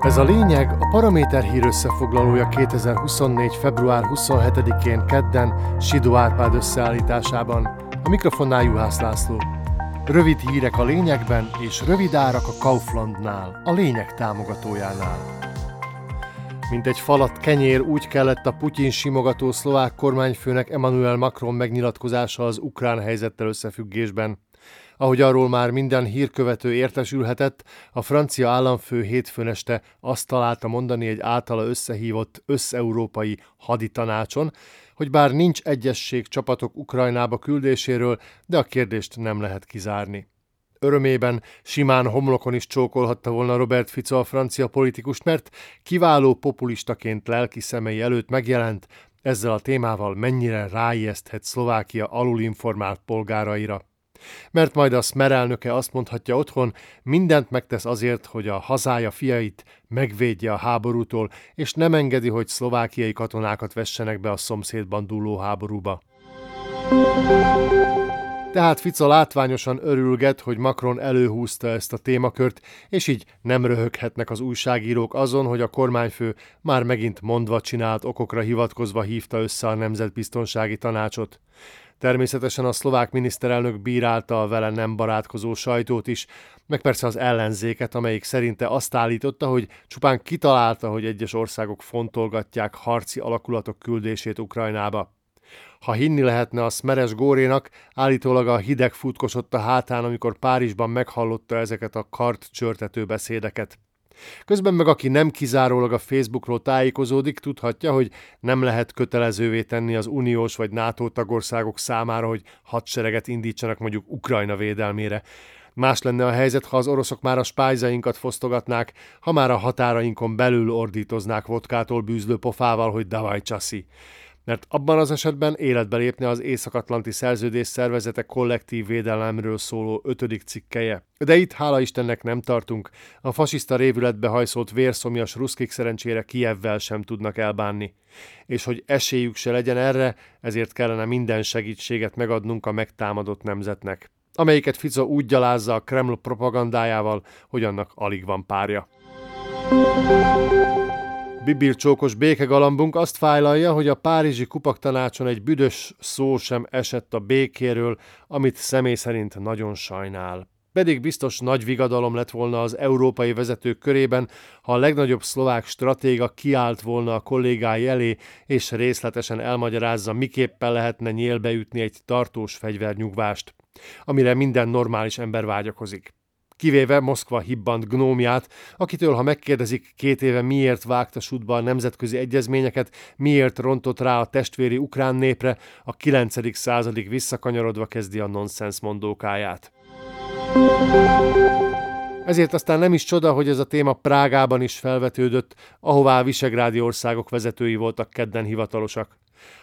Ez a lényeg a Paraméter hír összefoglalója 2024. február 27-én kedden Sidó Árpád összeállításában. A mikrofonnál Juhász László. Rövid hírek a lényegben és rövid árak a Kauflandnál, a lényeg támogatójánál. Mint egy falat kenyér úgy kellett a Putyin simogató szlovák kormányfőnek Emmanuel Macron megnyilatkozása az ukrán helyzettel összefüggésben. Ahogy arról már minden hírkövető értesülhetett, a francia államfő hétfőn este azt találta mondani egy általa összehívott összeurópai haditanácson, hogy bár nincs egyesség csapatok Ukrajnába küldéséről, de a kérdést nem lehet kizárni. Örömében simán homlokon is csókolhatta volna Robert Fico a francia politikust, mert kiváló populistaként lelki szemei előtt megjelent, ezzel a témával mennyire ráijeszthet Szlovákia alulinformált polgáraira. Mert majd a Smer elnöke azt mondhatja otthon, mindent megtesz azért, hogy a hazája fiait megvédje a háborútól, és nem engedi, hogy szlovákiai katonákat vessenek be a szomszédban dúló háborúba. Tehát Fica látványosan örülget, hogy Macron előhúzta ezt a témakört, és így nem röhöghetnek az újságírók azon, hogy a kormányfő már megint mondva csinált okokra hivatkozva hívta össze a Nemzetbiztonsági Tanácsot. Természetesen a szlovák miniszterelnök bírálta a vele nem barátkozó sajtót is, meg persze az ellenzéket, amelyik szerinte azt állította, hogy csupán kitalálta, hogy egyes országok fontolgatják harci alakulatok küldését Ukrajnába. Ha hinni lehetne a Smeres Górénak, állítólag a hideg futkosott a hátán, amikor Párizsban meghallotta ezeket a kart csörtető beszédeket. Közben meg aki nem kizárólag a Facebookról tájékozódik, tudhatja, hogy nem lehet kötelezővé tenni az uniós vagy NATO tagországok számára, hogy hadsereget indítsanak mondjuk Ukrajna védelmére. Más lenne a helyzet, ha az oroszok már a spájzainkat fosztogatnák, ha már a határainkon belül ordítoznák vodkától bűzlő pofával, hogy davaj csaszi mert abban az esetben életbe lépne az Észak-Atlanti Szerződés szervezete kollektív védelemről szóló ötödik cikkeje. De itt hála Istennek nem tartunk, a fasiszta révületbe hajszolt vérszomjas ruszkik szerencsére Kievvel sem tudnak elbánni. És hogy esélyük se legyen erre, ezért kellene minden segítséget megadnunk a megtámadott nemzetnek amelyiket Fico úgy gyalázza a Kreml propagandájával, hogy annak alig van párja. Bibilcsókos békegalambunk azt fájlalja, hogy a Párizsi kupaktanácson egy büdös szó sem esett a békéről, amit személy szerint nagyon sajnál. Pedig biztos nagy vigadalom lett volna az európai vezetők körében, ha a legnagyobb szlovák stratéga kiállt volna a kollégái elé, és részletesen elmagyarázza, miképpen lehetne nyélbeütni egy tartós fegyvernyugvást, amire minden normális ember vágyakozik kivéve Moszkva hibbant gnómiát, akitől, ha megkérdezik két éve miért vágta sútba a nemzetközi egyezményeket, miért rontott rá a testvéri ukrán népre, a 9. századig visszakanyarodva kezdi a nonsens mondókáját. Ezért aztán nem is csoda, hogy ez a téma Prágában is felvetődött, ahová a visegrádi országok vezetői voltak kedden hivatalosak.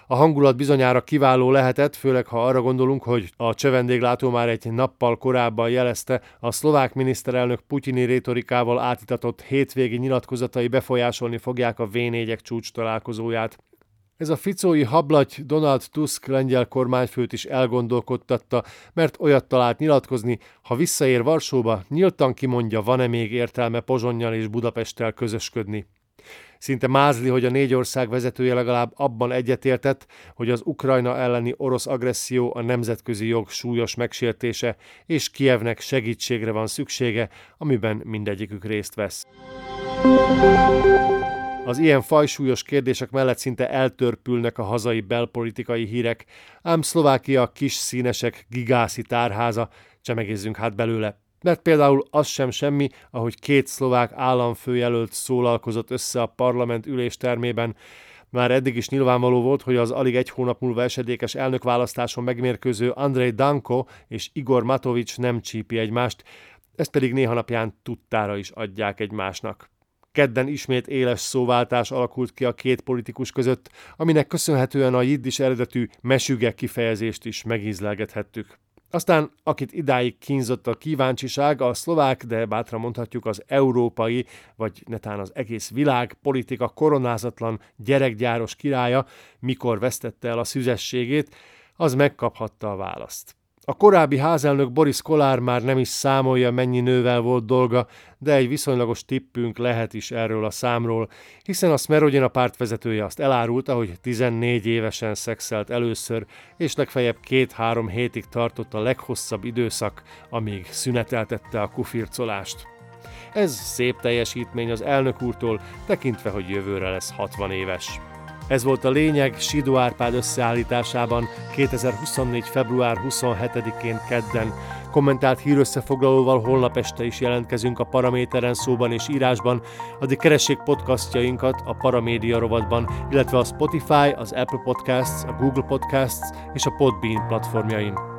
A hangulat bizonyára kiváló lehetett, főleg ha arra gondolunk, hogy a csevendéglátó már egy nappal korábban jelezte, a szlovák miniszterelnök putyini rétorikával átitatott hétvégi nyilatkozatai befolyásolni fogják a V4-ek csúcs találkozóját. Ez a ficói hablaty Donald Tusk lengyel kormányfőt is elgondolkodtatta, mert olyat talált nyilatkozni, ha visszaér Varsóba, nyíltan kimondja, van-e még értelme Pozsonnyal és Budapesttel közösködni. Szinte mázli, hogy a négy ország vezetője legalább abban egyetértett, hogy az Ukrajna elleni orosz agresszió a nemzetközi jog súlyos megsértése, és Kievnek segítségre van szüksége, amiben mindegyikük részt vesz. Az ilyen fajsúlyos kérdések mellett szinte eltörpülnek a hazai belpolitikai hírek, ám Szlovákia kis színesek gigászi tárháza, csemegézzünk hát belőle. Mert például az sem semmi, ahogy két szlovák államfőjelölt szólalkozott össze a parlament üléstermében, már eddig is nyilvánvaló volt, hogy az alig egy hónap múlva esedékes elnökválasztáson megmérkőző Andrei Danko és Igor Matovics nem csípi egymást, ezt pedig néha napján tudtára is adják egymásnak. Kedden ismét éles szóváltás alakult ki a két politikus között, aminek köszönhetően a jiddis eredetű mesüge kifejezést is megízlelgethettük. Aztán, akit idáig kínzott a kíváncsiság, a szlovák, de bátran mondhatjuk az európai, vagy netán az egész világ politika koronázatlan gyerekgyáros királya, mikor vesztette el a szüzességét, az megkaphatta a választ. A korábbi házelnök Boris Kolár már nem is számolja, mennyi nővel volt dolga, de egy viszonylagos tippünk lehet is erről a számról, hiszen a Smerodina pártvezetője azt elárulta, hogy 14 évesen szexelt először, és legfeljebb két-három hétig tartott a leghosszabb időszak, amíg szüneteltette a kufircolást. Ez szép teljesítmény az elnök úrtól, tekintve, hogy jövőre lesz 60 éves. Ez volt a lényeg Sidó Árpád összeállításában 2024. február 27-én kedden. Kommentált hírösszefoglalóval holnap este is jelentkezünk a Paraméteren szóban és írásban, addig keressék podcastjainkat a Paramédia rovatban, illetve a Spotify, az Apple Podcasts, a Google Podcasts és a Podbean platformjain.